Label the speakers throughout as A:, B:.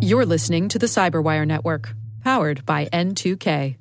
A: You're listening to the Cyberwire Network, powered by N2K.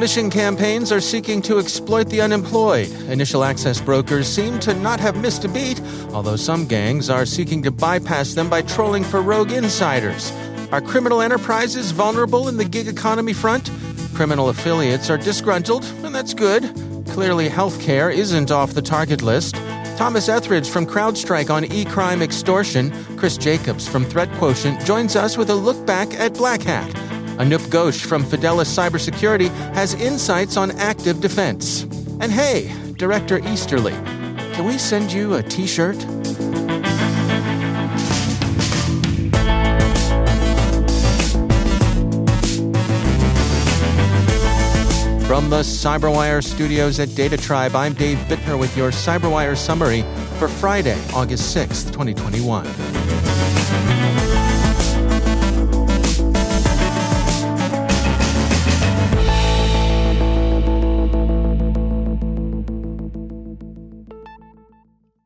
B: Smishing campaigns are seeking to exploit the unemployed. Initial access brokers seem to not have missed a beat, although some gangs are seeking to bypass them by trolling for rogue insiders. Are criminal enterprises vulnerable in the gig economy front? Criminal affiliates are disgruntled, and that's good. Clearly, healthcare isn't off the target list. Thomas Etheridge from CrowdStrike on e crime extortion, Chris Jacobs from ThreatQuotient joins us with a look back at Black Hat. Anup Ghosh from Fidelis Cybersecurity has insights on active defense. And hey, Director Easterly, can we send you a t shirt? From the Cyberwire studios at DataTribe, I'm Dave Bittner with your Cyberwire summary for Friday, August 6th, 2021.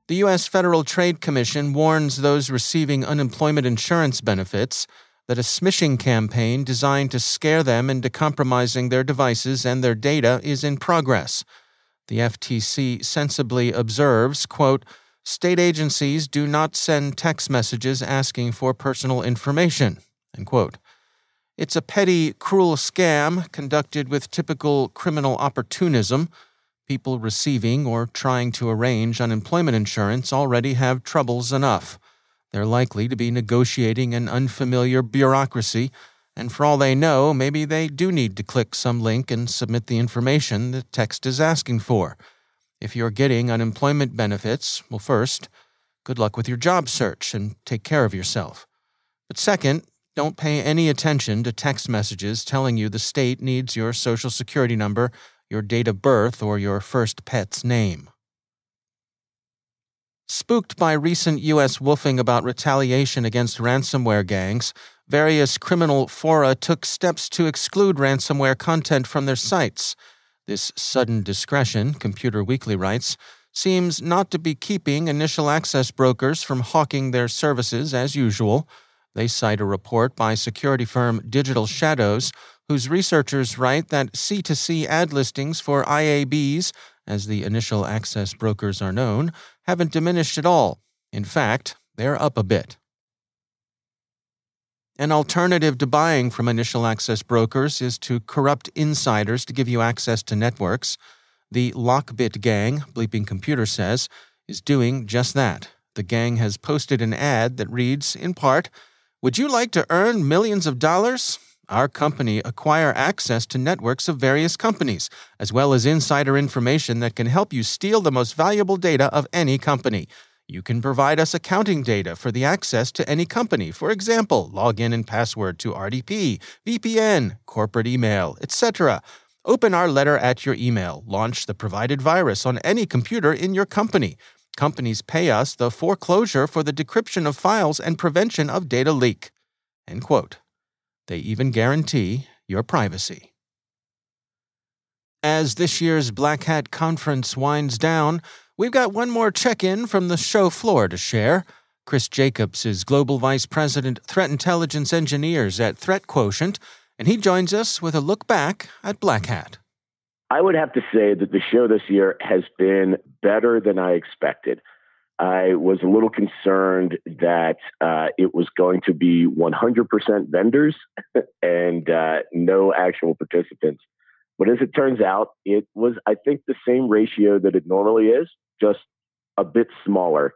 B: The U.S. Federal Trade Commission warns those receiving unemployment insurance benefits that a smishing campaign designed to scare them into compromising their devices and their data is in progress. The FTC sensibly observes, quote, state agencies do not send text messages asking for personal information, end quote. It's a petty, cruel scam conducted with typical criminal opportunism People receiving or trying to arrange unemployment insurance already have troubles enough. They're likely to be negotiating an unfamiliar bureaucracy, and for all they know, maybe they do need to click some link and submit the information the text is asking for. If you're getting unemployment benefits, well, first, good luck with your job search and take care of yourself. But second, don't pay any attention to text messages telling you the state needs your social security number your date of birth, or your first pet's name. Spooked by recent U.S. woofing about retaliation against ransomware gangs, various criminal fora took steps to exclude ransomware content from their sites. This sudden discretion, Computer Weekly writes, seems not to be keeping initial access brokers from hawking their services as usual. They cite a report by security firm Digital Shadows whose researchers write that C2C ad listings for IABs, as the initial access brokers are known, haven't diminished at all. In fact, they're up a bit. An alternative to buying from initial access brokers is to corrupt insiders to give you access to networks. The Lockbit gang, Bleeping Computer says, is doing just that. The gang has posted an ad that reads, in part, Would you like to earn millions of dollars? Our company acquire access to networks of various companies, as well as insider information that can help you steal the most valuable data of any company. You can provide us accounting data for the access to any company, for example, login and password to RDP, VPN, corporate email, etc. Open our letter at your email, launch the provided virus on any computer in your company. Companies pay us the foreclosure for the decryption of files and prevention of data leak. End quote. They even guarantee your privacy. As this year's Black Hat Conference winds down, we've got one more check in from the show floor to share. Chris Jacobs is Global Vice President, Threat Intelligence Engineers at ThreatQuotient, and he joins us with a look back at Black Hat.
C: I would have to say that the show this year has been better than I expected. I was a little concerned that uh, it was going to be 100% vendors and uh, no actual participants. But as it turns out, it was, I think, the same ratio that it normally is, just a bit smaller.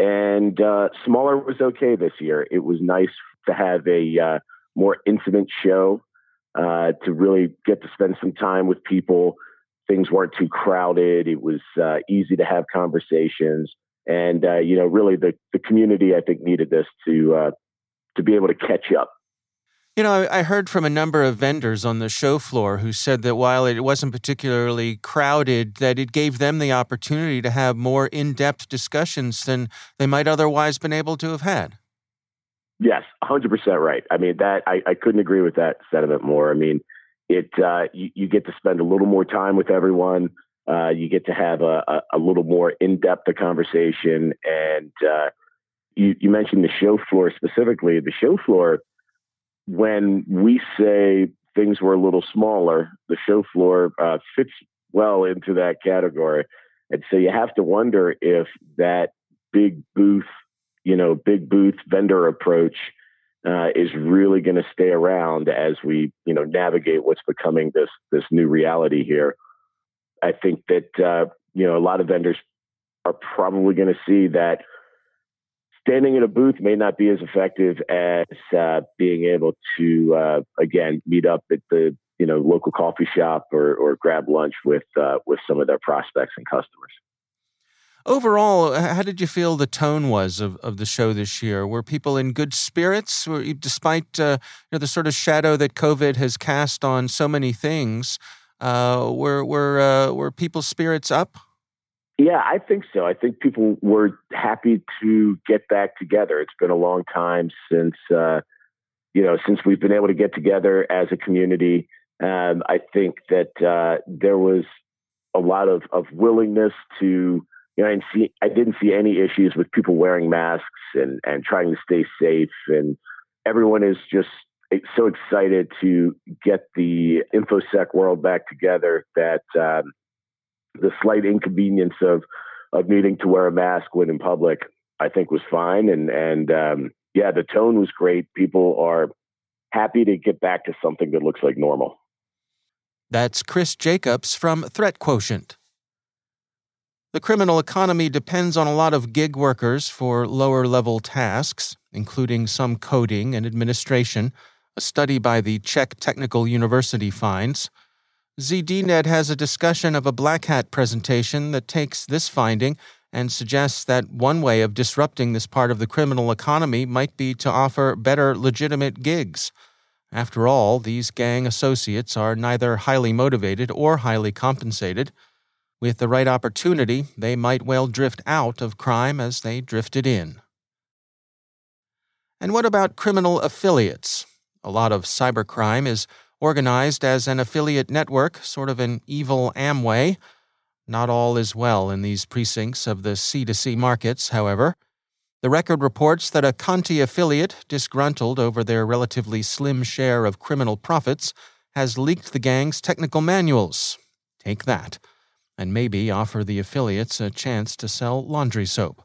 C: And uh, smaller was okay this year. It was nice to have a uh, more intimate show, uh, to really get to spend some time with people. Things weren't too crowded. It was uh, easy to have conversations and uh, you know, really, the the community I think needed this to uh, to be able to catch up.
B: You know, I heard from a number of vendors on the show floor who said that while it wasn't particularly crowded, that it gave them the opportunity to have more in-depth discussions than they might otherwise been able to have had.
C: Yes, 100% right. I mean, that I, I couldn't agree with that sentiment more. I mean, it uh, you, you, get to spend a little more time with everyone. Uh, you get to have a, a, a little more in depth conversation. And uh, you, you mentioned the show floor specifically. The show floor, when we say things were a little smaller, the show floor uh, fits well into that category. And so you have to wonder if that big booth, you know, big booth vendor approach uh, is really going to stay around as we, you know, navigate what's becoming this this new reality here. I think that uh, you know a lot of vendors are probably going to see that standing in a booth may not be as effective as uh, being able to uh, again meet up at the you know local coffee shop or, or grab lunch with uh, with some of their prospects and customers.
B: Overall, how did you feel the tone was of, of the show this year? Were people in good spirits, despite uh, you know, the sort of shadow that COVID has cast on so many things? Uh, were were uh, were people's spirits up?
C: Yeah, I think so. I think people were happy to get back together. It's been a long time since uh, you know since we've been able to get together as a community. Um, I think that uh, there was a lot of, of willingness to you know, I didn't see I didn't see any issues with people wearing masks and and trying to stay safe, and everyone is just so excited to get the infosec world back together that um, the slight inconvenience of of needing to wear a mask when in public, I think, was fine, and and um, yeah, the tone was great. People are happy to get back to something that looks like normal.
B: That's Chris Jacobs from ThreatQuotient. The criminal economy depends on a lot of gig workers for lower level tasks, including some coding and administration, a study by the Czech Technical University finds. ZDNet has a discussion of a Black Hat presentation that takes this finding and suggests that one way of disrupting this part of the criminal economy might be to offer better legitimate gigs. After all, these gang associates are neither highly motivated or highly compensated. With the right opportunity, they might well drift out of crime as they drifted in. And what about criminal affiliates? A lot of cybercrime is organized as an affiliate network, sort of an evil Amway. Not all is well in these precincts of the C2C markets, however. The record reports that a Conti affiliate, disgruntled over their relatively slim share of criminal profits, has leaked the gang's technical manuals. Take that and maybe offer the affiliates a chance to sell laundry soap.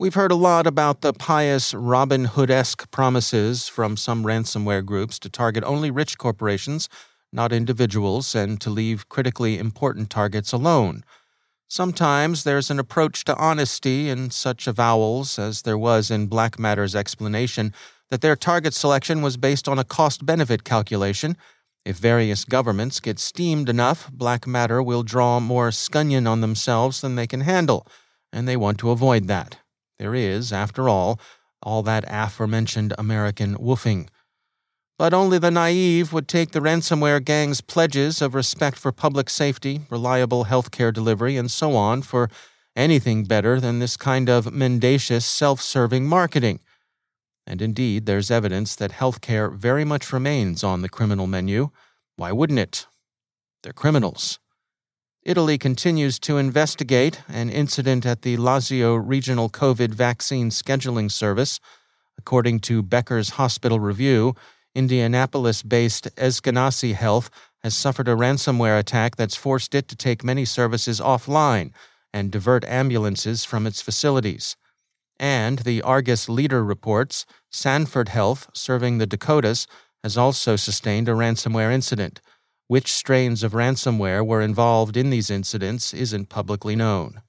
B: We've heard a lot about the pious Robin Hood esque promises from some ransomware groups to target only rich corporations, not individuals, and to leave critically important targets alone. Sometimes there's an approach to honesty in such avowals as there was in BlackMatter's explanation that their target selection was based on a cost benefit calculation if various governments get steamed enough, BlackMatter will draw more scunion on themselves than they can handle, and they want to avoid that. There is, after all, all that aforementioned American woofing. But only the naive would take the ransomware gang's pledges of respect for public safety, reliable health care delivery, and so on for anything better than this kind of mendacious self serving marketing. And indeed, there's evidence that healthcare very much remains on the criminal menu. Why wouldn't it? They're criminals. Italy continues to investigate an incident at the Lazio Regional COVID Vaccine Scheduling Service. According to Becker's Hospital Review, Indianapolis based Eskenazi Health has suffered a ransomware attack that's forced it to take many services offline and divert ambulances from its facilities. And the Argus Leader reports Sanford Health, serving the Dakotas, has also sustained a ransomware incident. Which strains of ransomware were involved in these incidents isn't publicly known.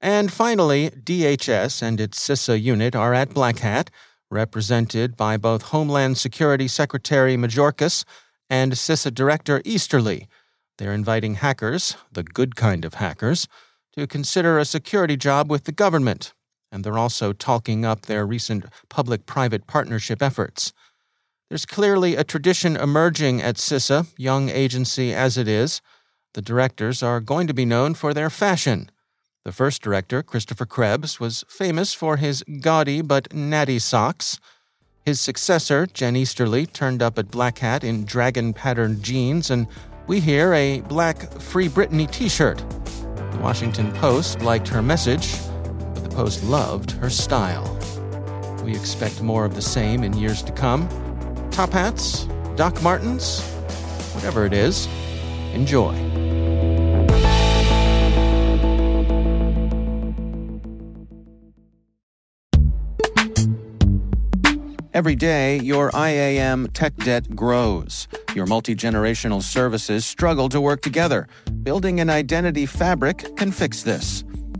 B: And finally, DHS and its CISA unit are at Black Hat, represented by both Homeland Security Secretary Mayorkas and CISA Director Easterly. They're inviting hackers, the good kind of hackers, to consider a security job with the government, and they're also talking up their recent public private partnership efforts. There's clearly a tradition emerging at CISA, young agency as it is. The directors are going to be known for their fashion. The first director, Christopher Krebs, was famous for his gaudy but natty socks. His successor, Jen Easterly, turned up at Black Hat in dragon patterned jeans, and we hear a black Free Britney t shirt. The Washington Post liked her message, but the Post loved her style. We expect more of the same in years to come. Top hats, Doc Martens, whatever it is, enjoy. Every day, your IAM tech debt grows. Your multi generational services struggle to work together. Building an identity fabric can fix this.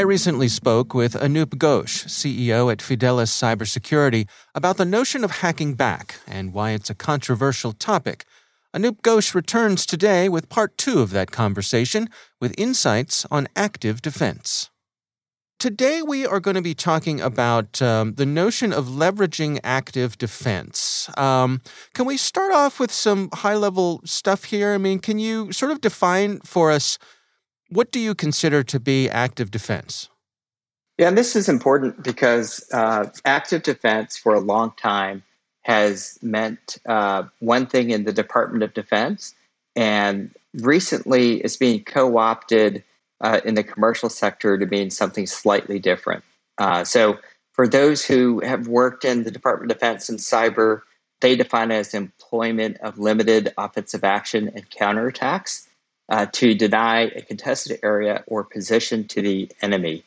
B: I recently spoke with Anup Ghosh, CEO at Fidelis Cybersecurity, about the notion of hacking back and why it's a controversial topic. Anup Ghosh returns today with part two of that conversation with insights on active defense. Today, we are going to be talking about um, the notion of leveraging active defense. Um, can we start off with some high level stuff here? I mean, can you sort of define for us? What do you consider to be active defense?
D: Yeah, and this is important because uh, active defense for a long time has meant uh, one thing in the Department of Defense, and recently it's being co opted uh, in the commercial sector to mean something slightly different. Uh, so, for those who have worked in the Department of Defense and cyber, they define it as employment of limited offensive action and counterattacks uh, to deny a contested area or position to the enemy.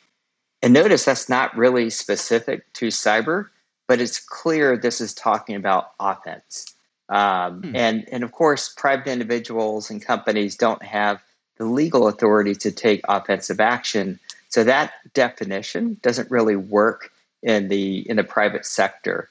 D: And notice that's not really specific to cyber, but it's clear this is talking about offense. Um, hmm. and, and of course, private individuals and companies don't have the legal authority to take offensive action. So that definition doesn't really work in the in the private sector.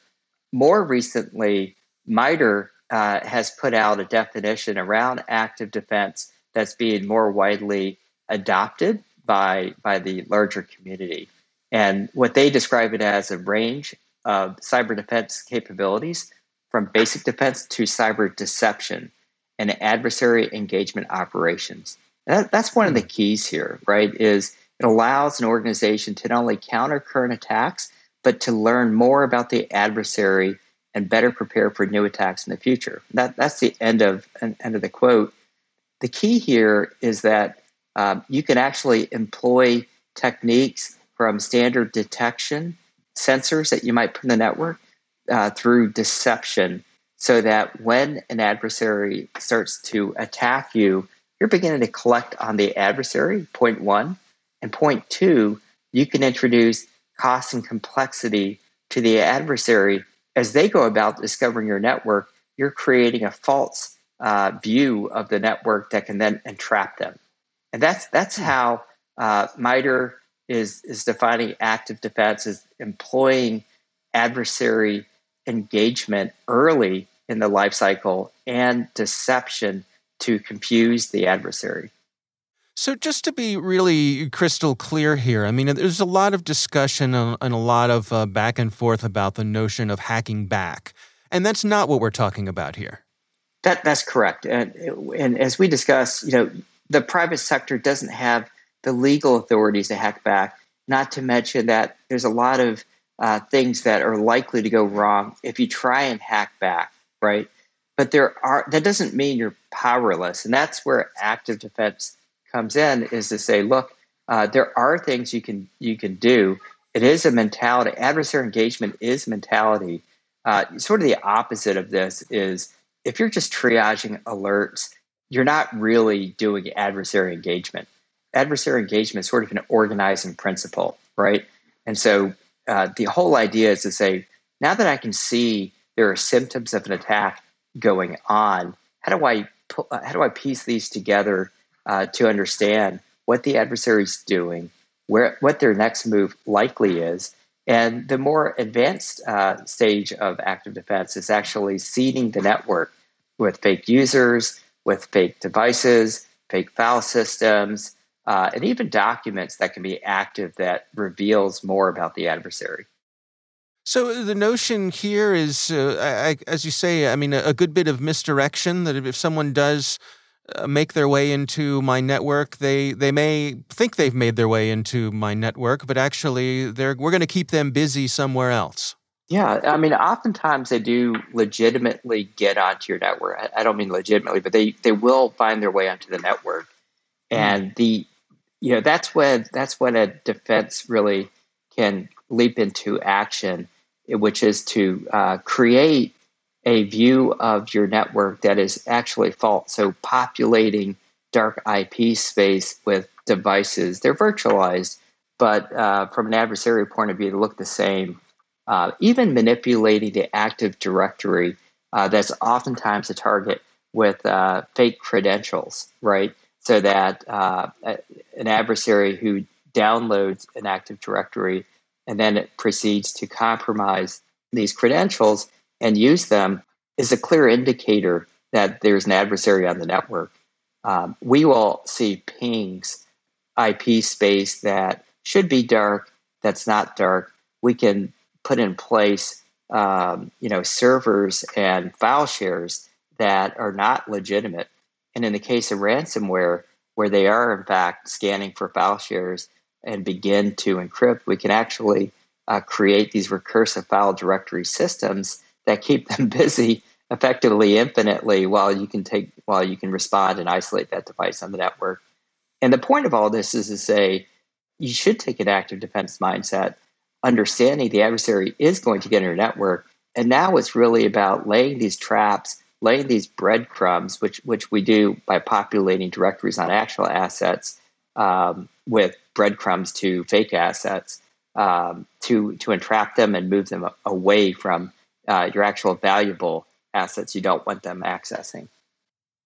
D: More recently, MITRE uh, has put out a definition around active defense that's being more widely adopted by by the larger community. And what they describe it as a range of cyber defense capabilities from basic defense to cyber deception and adversary engagement operations. That, that's one of the keys here, right? Is it allows an organization to not only counter current attacks, but to learn more about the adversary and better prepare for new attacks in the future. That, that's the end of end of the quote. The key here is that um, you can actually employ techniques from standard detection sensors that you might put in the network uh, through deception so that when an adversary starts to attack you, you're beginning to collect on the adversary, point one. And point two, you can introduce cost and complexity to the adversary as they go about discovering your network. You're creating a false uh, view of the network that can then entrap them. And that's that's how uh, MITRE is is defining active defense as employing adversary engagement early in the life cycle and deception to confuse the adversary.
B: So, just to be really crystal clear here, I mean, there's a lot of discussion and a lot of uh, back and forth about the notion of hacking back. And that's not what we're talking about here.
D: That, that's correct. And, and as we discussed, you know, the private sector doesn't have the legal authorities to hack back, not to mention that there's a lot of uh, things that are likely to go wrong if you try and hack back, right? But there are that doesn't mean you're powerless, and that's where active defense comes in is to say, look, uh, there are things you can you can do. It is a mentality. Adversary engagement is mentality. Uh, sort of the opposite of this is if you're just triaging alerts, you're not really doing adversary engagement. Adversary engagement is sort of an organizing principle, right? And so uh, the whole idea is to say, now that I can see there are symptoms of an attack going on, how do I how do I piece these together uh, to understand what the adversary is doing, where what their next move likely is, and the more advanced uh, stage of active defense is actually seeding the network with fake users, with fake devices, fake file systems, uh, and even documents that can be active that reveals more about the adversary.
B: So the notion here is, uh, I, as you say, I mean, a, a, good bit of misdirection. That if someone does uh, make their way into my network, they they may think they've made their way into my network, but actually, they're we're going to keep them busy somewhere else.
D: Yeah, I mean, oftentimes they do legitimately get onto your network. I, I don't mean legitimately, but they they will find their way onto the network, mm. and the you know that's when that's when a defense really can leap into action, which is to uh, create a view of your network that is actually false. So populating dark IP space with devices, they're virtualized, but uh, from an adversary point of view, they look the same. Uh, even manipulating the Active Directory, uh, that's oftentimes a target with uh, fake credentials, right? so that uh, an adversary who downloads an Active Directory and then it proceeds to compromise these credentials and use them is a clear indicator that there's an adversary on the network. Um, we will see pings, IP space that should be dark, that's not dark. We can put in place, um, you know, servers and file shares that are not legitimate and in the case of ransomware, where they are in fact scanning for file shares and begin to encrypt, we can actually uh, create these recursive file directory systems that keep them busy effectively infinitely while you can take while you can respond and isolate that device on the network. And the point of all this is to say you should take an active defense mindset, understanding the adversary is going to get in your network. And now it's really about laying these traps laying these breadcrumbs, which which we do by populating directories on actual assets um, with breadcrumbs to fake assets, um, to to entrap them and move them away from uh, your actual valuable assets you don't want them accessing.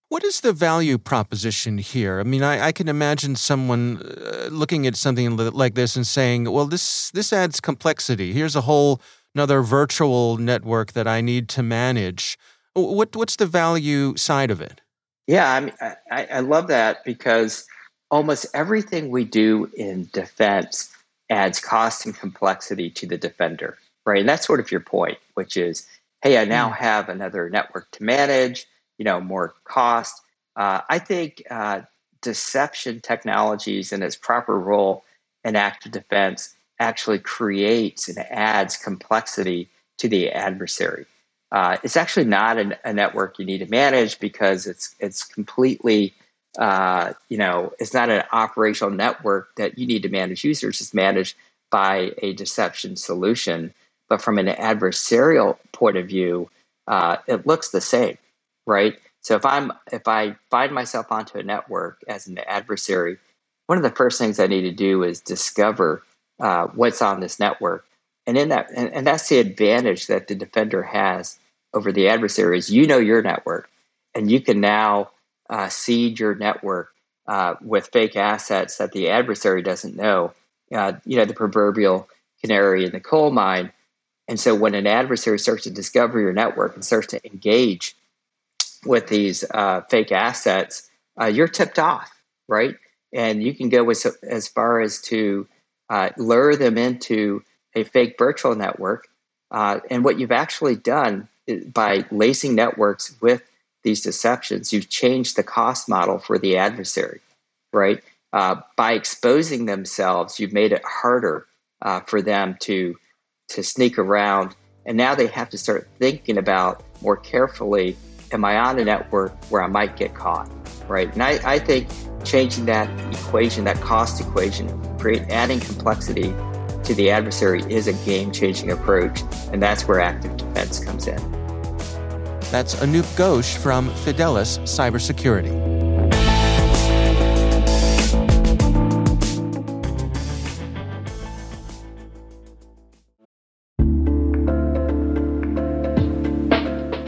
B: What is the value proposition here? I mean, I, I can imagine someone uh, looking at something like this and saying, "Well, this this adds complexity. Here's a whole another virtual network that I need to manage." What what's the value side of it?
D: Yeah, I mean, I, I love that because almost everything we do in defense adds cost and complexity to the defender, right? And that's sort of your point, which is, hey, I now mm. have another network to manage, you know, more cost. Uh, I think uh, deception technologies and its proper role in active defense actually creates and adds complexity to the adversary. Uh, it's actually not an, a network you need to manage because it's it's completely uh, you know it's not an operational network that you need to manage users. It's managed by a deception solution. But from an adversarial point of view, uh, it looks the same, right? So if I'm if I find myself onto a network as an adversary, one of the first things I need to do is discover uh, what's on this network and in that, and, and that's the advantage that the defender has over the adversary is you know your network, and you can now uh, seed your network uh, with fake assets that the adversary doesn't know. Uh, you know, the proverbial canary in the coal mine. And so when an adversary starts to discover your network and starts to engage with these uh, fake assets, uh, you're tipped off, right? And you can go as, as far as to uh, lure them into a fake virtual network. Uh, and what you've actually done by lacing networks with these deceptions, you've changed the cost model for the adversary, right? Uh, by exposing themselves, you've made it harder uh, for them to to sneak around, and now they have to start thinking about more carefully: Am I on a network where I might get caught, right? And I, I think changing that equation, that cost equation, create adding complexity to the adversary is a game-changing approach, and that's where active defense comes in.
B: That's Anup Ghosh from Fidelis Cybersecurity.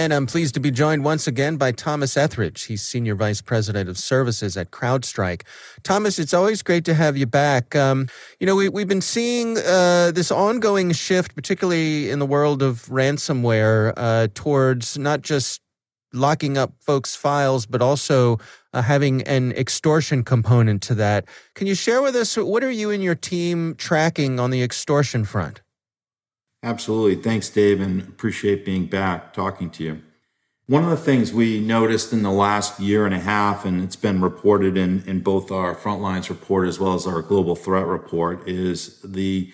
B: And I'm pleased to be joined once again by Thomas Etheridge. He's Senior Vice President of Services at CrowdStrike. Thomas, it's always great to have you back. Um, you know, we, we've been seeing uh, this ongoing shift, particularly in the world of ransomware, uh, towards not just locking up folks' files, but also uh, having an extortion component to that. Can you share with us what are you and your team tracking on the extortion front?
E: Absolutely. Thanks, Dave, and appreciate being back talking to you. One of the things we noticed in the last year and a half, and it's been reported in, in both our frontlines report as well as our global threat report, is the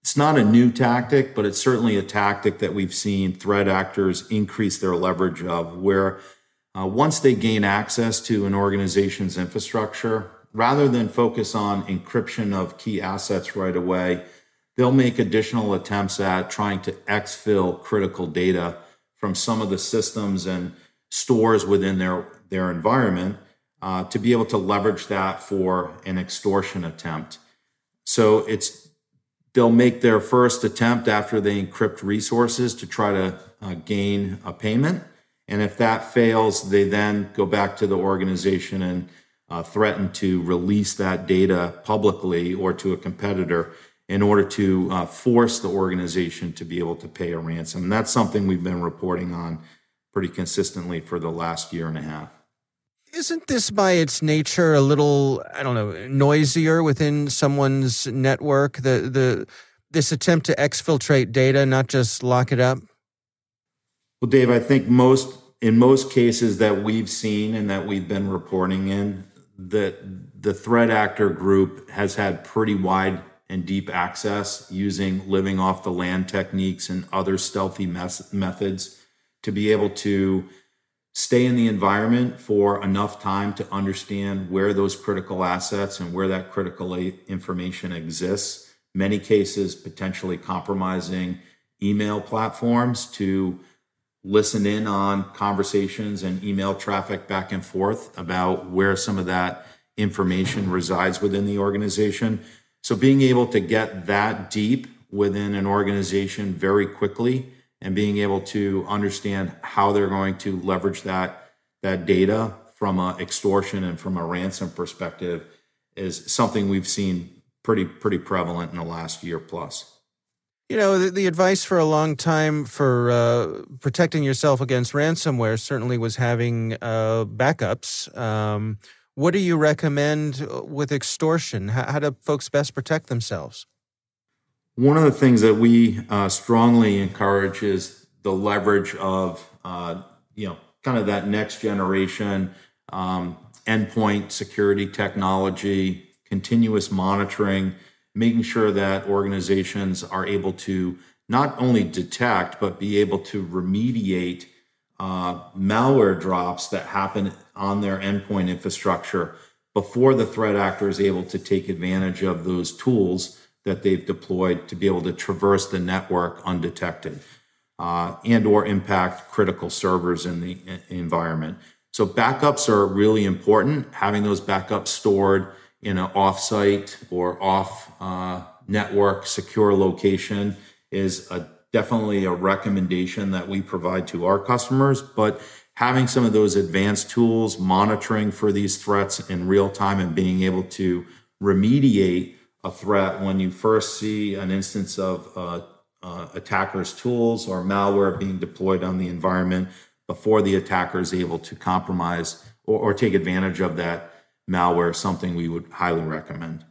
E: it's not a new tactic, but it's certainly a tactic that we've seen threat actors increase their leverage of, where uh, once they gain access to an organization's infrastructure, rather than focus on encryption of key assets right away, they'll make additional attempts at trying to exfil critical data from some of the systems and stores within their, their environment uh, to be able to leverage that for an extortion attempt. So it's they'll make their first attempt after they encrypt resources to try to uh, gain a payment. And if that fails, they then go back to the organization and uh, threaten to release that data publicly or to a competitor in order to uh, force the organization to be able to pay a ransom. And that's something we've been reporting on pretty consistently for the last year and a half.
B: Isn't this by its nature a little, I don't know, noisier within someone's network? The the this attempt to exfiltrate data, not just lock it up?
E: Well, Dave, I think most in most cases that we've seen and that we've been reporting in, that the threat actor group has had pretty wide and deep access using living off the land techniques and other stealthy mes- methods to be able to stay in the environment for enough time to understand where those critical assets and where that critical information exists. Many cases, potentially compromising email platforms to listen in on conversations and email traffic back and forth about where some of that information resides within the organization. So being able to get that deep within an organization very quickly and being able to understand how they're going to leverage that that data from a extortion and from a ransom perspective is something we've seen pretty pretty prevalent in the last year plus.
B: You know, the, the advice for a long time for uh, protecting yourself against ransomware certainly was having uh, backups. Um, what do you recommend uh, with extortion? How, how do folks best protect themselves?
E: One of the things that we uh, strongly encourage is the leverage of, uh, you know, kind of that next generation um, endpoint security technology, continuous monitoring, making sure that organizations are able to not only detect, but be able to remediate uh, malware drops that happen on their endpoint infrastructure before the threat actor is able to take advantage of those tools that they've deployed to be able to traverse the network undetected uh, and or impact critical servers in the environment. So backups are really important. Having those backups stored in an offsite or off uh, network secure location is a, definitely a recommendation that we provide to our customers. But having some of those advanced tools, monitoring for these threats in real time, and being able to remediate a threat when you first see an instance of uh, uh, attackers' tools or malware being deployed on the environment before the attacker is able to compromise or, or take advantage of that malware, something we would highly recommend.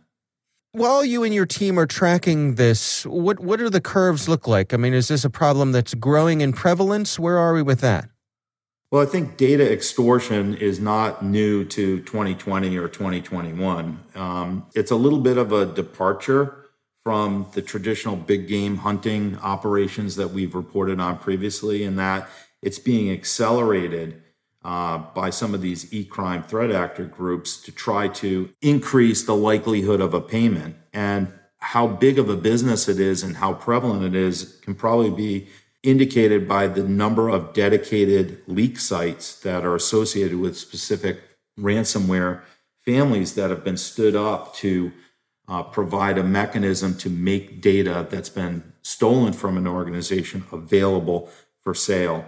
B: While you and your team are tracking this, what what do the curves look like? I mean, is this a problem that's growing in prevalence? Where are we with that?
E: Well, I think data extortion is not new to 2020 or 2021. Um, it's a little bit of a departure from the traditional big game hunting operations that we've reported on previously, in that it's being accelerated uh, by some of these e-crime threat actor groups to try to increase the likelihood of a payment. And how big of a business it is and how prevalent it is can probably be indicated by the number of dedicated leak sites that are associated with specific ransomware families that have been stood up to uh, provide a mechanism to make data that's been stolen from an organization available for sale.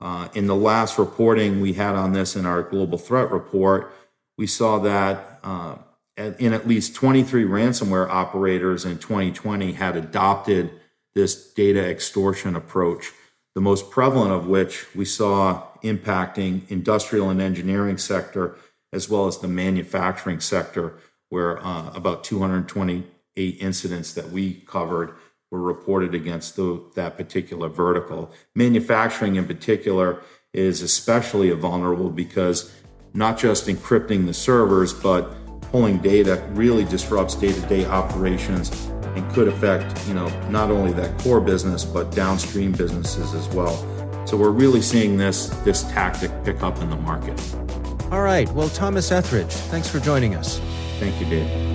E: Uh, in the last reporting we had on this in our global threat report, we saw that uh, in at least 23 ransomware operators in 2020 had adopted this data extortion approach, the most prevalent of which we saw impacting industrial and engineering sector as well as the manufacturing sector, where uh, about 228 incidents that we covered were reported against the, that particular vertical. Manufacturing, in particular, is especially vulnerable because not just encrypting the servers, but pulling data really disrupts day to day operations and could affect, you know, not only that core business but downstream businesses as well. So we're really seeing this this tactic pick up in the market.
B: All right. Well, Thomas Etheridge, thanks for joining us.
E: Thank you, Dave.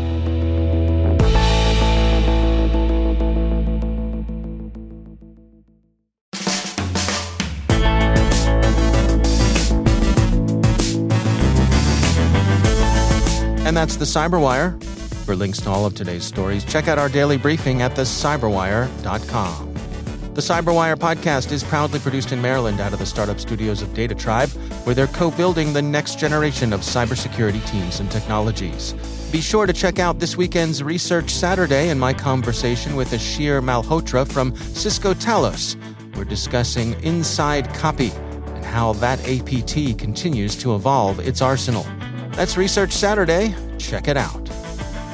B: And that's the Cyberwire. For links to all of today's stories, check out our daily briefing at thecyberwire.com. The Cyberwire podcast is proudly produced in Maryland out of the startup studios of DataTribe, where they're co building the next generation of cybersecurity teams and technologies. Be sure to check out this weekend's Research Saturday and my conversation with Asheer Malhotra from Cisco Talos. We're discussing InSideCopy and how that APT continues to evolve its arsenal. That's Research Saturday. Check it out.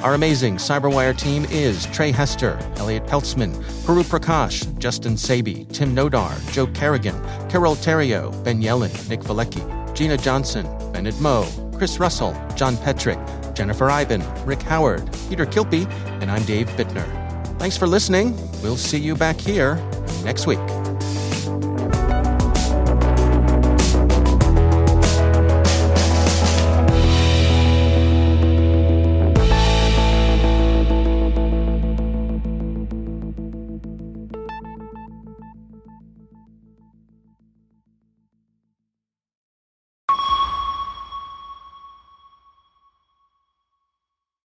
B: Our amazing Cyberwire team is Trey Hester, Elliot Peltzman, Puru Prakash, Justin Sabie, Tim Nodar, Joe Carrigan, Carole Theriault, Ben Yelin, Nick Veliky, Gina Johnson, Bennett Moe, Chris Russell, John Petrick, Jennifer Eiben, Rick Howard, Peter Kilpe, and I'm Dave Bittner. Thanks for listening. We'll see you back here next week.